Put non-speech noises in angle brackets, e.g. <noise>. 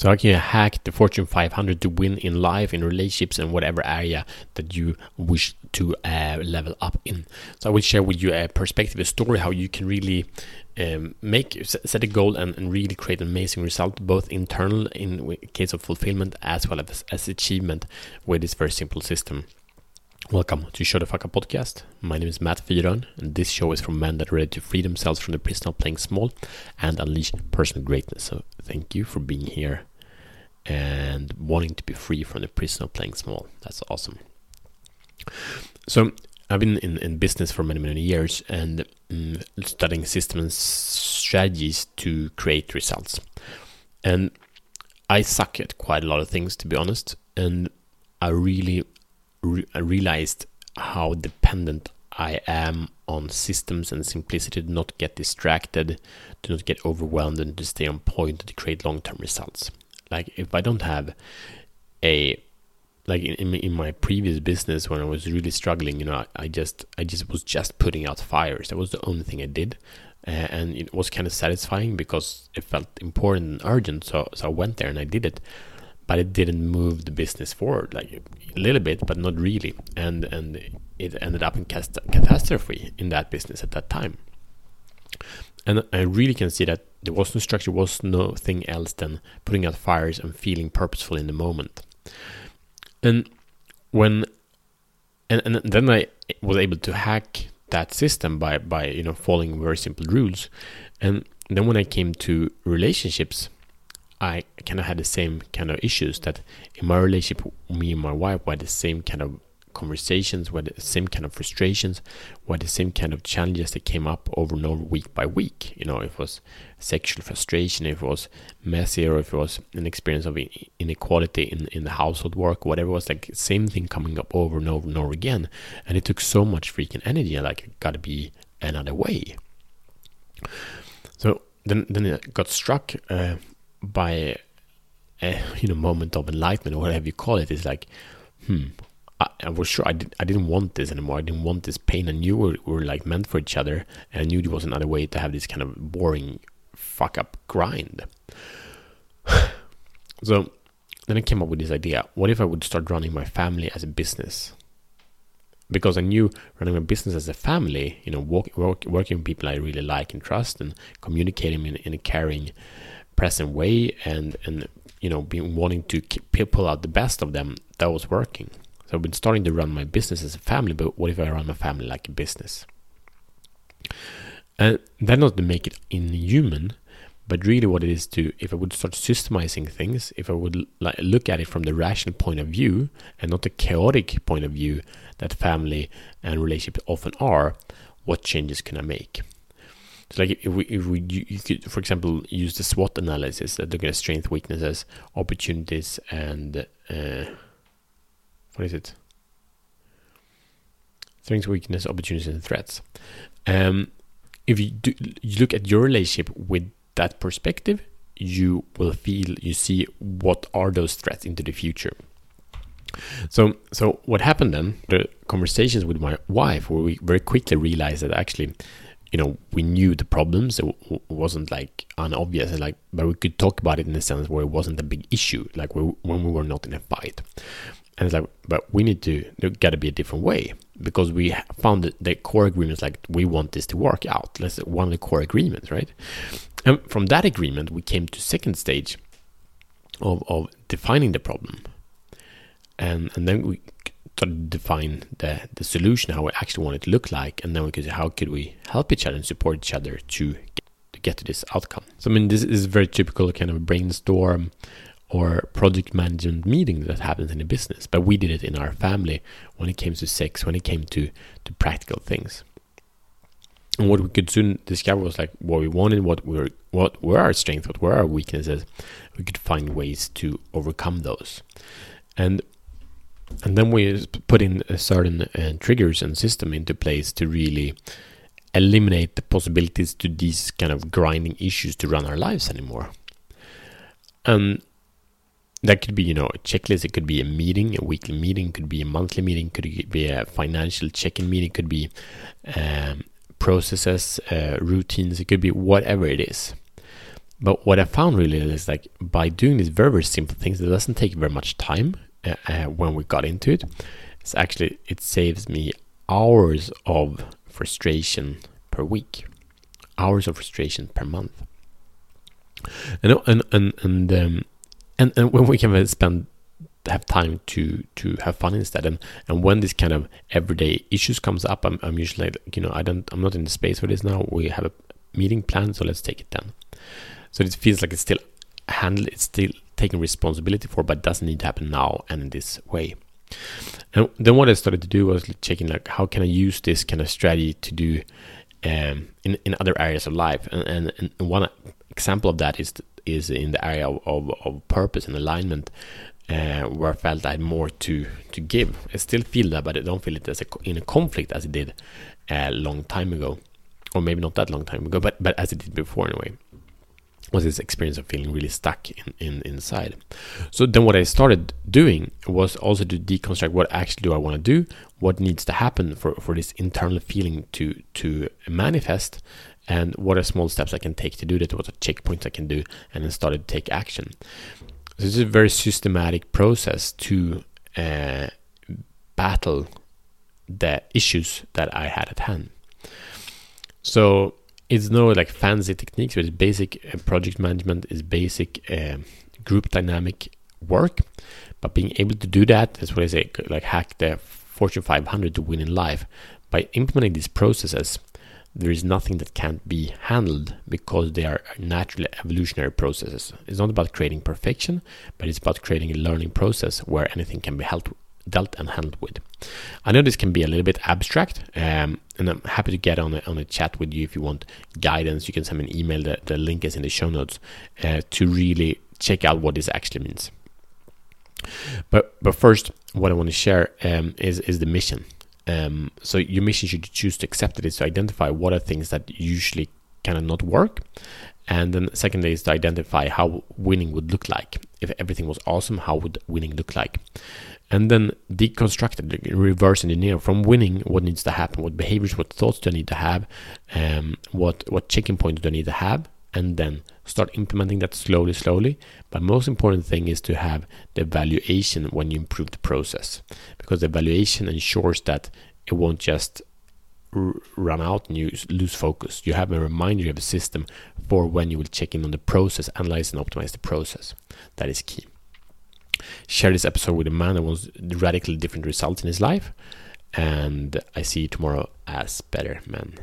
So how can you hack the Fortune 500 to win in life, in relationships, and whatever area that you wish to uh, level up in? So I will share with you a perspective, a story, how you can really um, make set a goal and, and, really create an amazing result, both internal in case of fulfillment as well as, as achievement with this very simple system. Welcome to Show the Fuck Up podcast. My name is Matt Fyron, and this show is for men that are ready to free themselves from the prison of playing small and unleash personal greatness. So, thank you for being here and wanting to be free from the prison of playing small. That's awesome. So, I've been in, in business for many, many years and um, studying systems and strategies to create results. And I suck at quite a lot of things, to be honest. And I really re- I realized how dependent I am on systems and simplicity to not get distracted, to not get overwhelmed, and to stay on point to create long term results. Like if I don't have a like in, in my previous business when I was really struggling, you know, I, I just I just was just putting out fires. That was the only thing I did, uh, and it was kind of satisfying because it felt important and urgent. So so I went there and I did it but it didn't move the business forward like a little bit but not really and and it ended up in catastrophe in that business at that time and i really can see that there was no structure was nothing else than putting out fires and feeling purposeful in the moment. And when and, and then i was able to hack that system by by you know following very simple rules. And then when i came to relationships I kind of had the same kind of issues that in my relationship, me and my wife were the same kind of conversations, were the same kind of frustrations, were the same kind of challenges that came up over and over week by week. You know, if it was sexual frustration, if it was messy, or if it was an experience of inequality in, in the household work, whatever it was, like same thing coming up over and over and over again. And it took so much freaking energy, like it gotta be another way. So then, then it got struck uh, by a <laughs> you know moment of enlightenment or whatever you call it. it is like hmm I, I, was sure I, did, I didn't want this anymore. I didn't want this pain. I knew we were, like meant for each other and I knew there was another way to have this kind of boring fuck up grind. <sighs> So then I came up with this idea. What if I would start running my family as a business? Because I knew running my business as a family, you know, work, work, working with people I really like and trust, and communicating in, in a caring present way and and you know being wanting to keep, pull out the best of them that was working so i've been starting to run my business as a family but what if i run my family like a business? And that not to make it inhuman but really what it is to if i would start systemizing things if i would like, look at it from the rational point of view and not the chaotic point of view that family and relationships often are what changes can i make? So like if we, if we you could, for example, use the SWOT analysis that look at strengths, weaknesses, opportunities, and uh, what is it? Strengths, weaknesses, opportunities, and threats. Um, if you do, you look at your relationship with that perspective, you will feel you see what are those threats into the future. So, so what happened then? The conversations with my wife, where we very quickly realized that actually you know we knew the problems it w- wasn't like unobvious like but we could talk about it in a sense where it wasn't a big issue like we, when we were not in a fight and it's like but we need to there got to be a different way. Because we found that the core agreements like we want this to work out. That's one of the core agreements right? And from that agreement we came to second stage of, of defining the problem. And and then we sort of define the, the solution, how we actually want it to look like, and then we could say how could we help each other and support each other to get, to get to this outcome. So I mean, this is very typical kind of brainstorm or project management meeting that happens in a business, but we did it in our family when it came to sex, when it came to to practical things. And what we could soon discover was like what we wanted, what were what were our strengths, what were our weaknesses. We could find ways to overcome those. And and then we put in certain uh, triggers and system into place to really eliminate the possibilities to these kind of grinding issues to run our lives anymore. And that could be, you know, a checklist. It could be a meeting, a weekly meeting, could be a monthly meeting, could be a financial check-in meeting, could be um, processes, uh, routines. It could be whatever it is. But what I found really is like by doing these very, very simple things, it doesn't take very much time uh, uh, when we got into it. It's actually, it saves me hours of frustration per week, hours of frustration per month. And, and, and, and, um, and, and when we can spend have time to to have fun instead. And and when this kind of everyday issues comes up i'm, I'm usually like, you know i don't i'm not in the space for this now. We have a meeting planned so let's take it then. So it feels like it's still handled it's still taking responsibility for but doesn't need to happen now and in this way. And then what i started to do was checking like how can i use this kind of strategy to do um, in in other areas of life? And, and, and one example of that is is in the area of, of, of purpose and alignment uh, where I felt I had more to to give. I still feel that, but I don't feel it as a, in a conflict as it did a long time ago, or maybe not that long time ago, but but as it did before anyway. Was this experience of feeling really stuck in, in inside? So then, what I started doing was also to deconstruct what actually do I want to do, what needs to happen for, for this internal feeling to to manifest, and what are small steps I can take to do that, what are checkpoints I can do, and then started to take action. This is a very systematic process to uh, battle the issues that I had at hand. So it's no like fancy techniques, but it's basic uh, project management, is basic uh, group dynamic work. But being able to do that, that's what I say, like hack the Fortune 500 to win in life. By implementing these processes, there is nothing that can't be handled because they are naturally evolutionary processes. It's not about creating perfection, but it's about creating a learning process where anything can be held, dealt and handled with. I know this can be a little bit abstract, um, and I'm happy to get on a, on a chat with you if you want guidance. You can send me an email. The, the link is in the show notes uh, to really check out what this actually means. But but first, what I want to share um, is is the mission. Um, so your mission should choose to accept it is to identify what are things that usually kind of not work. And then secondly is to identify how winning would look like. If everything was awesome, how would winning look like? And then deconstruct it, reverse engineer from winning what needs to happen, what behaviors, what thoughts do I need to have, um, what what checking points do I need to have, and then start implementing that slowly, slowly. But most important thing is to have the evaluation when you improve the process, because the evaluation ensures that it won't just run out and you lose focus. You have a reminder, you have a system for when you will check in on the process, analyze and optimize the process. That is key. Share this episode with a man that wants radically different results in his life. And I see you tomorrow as better men.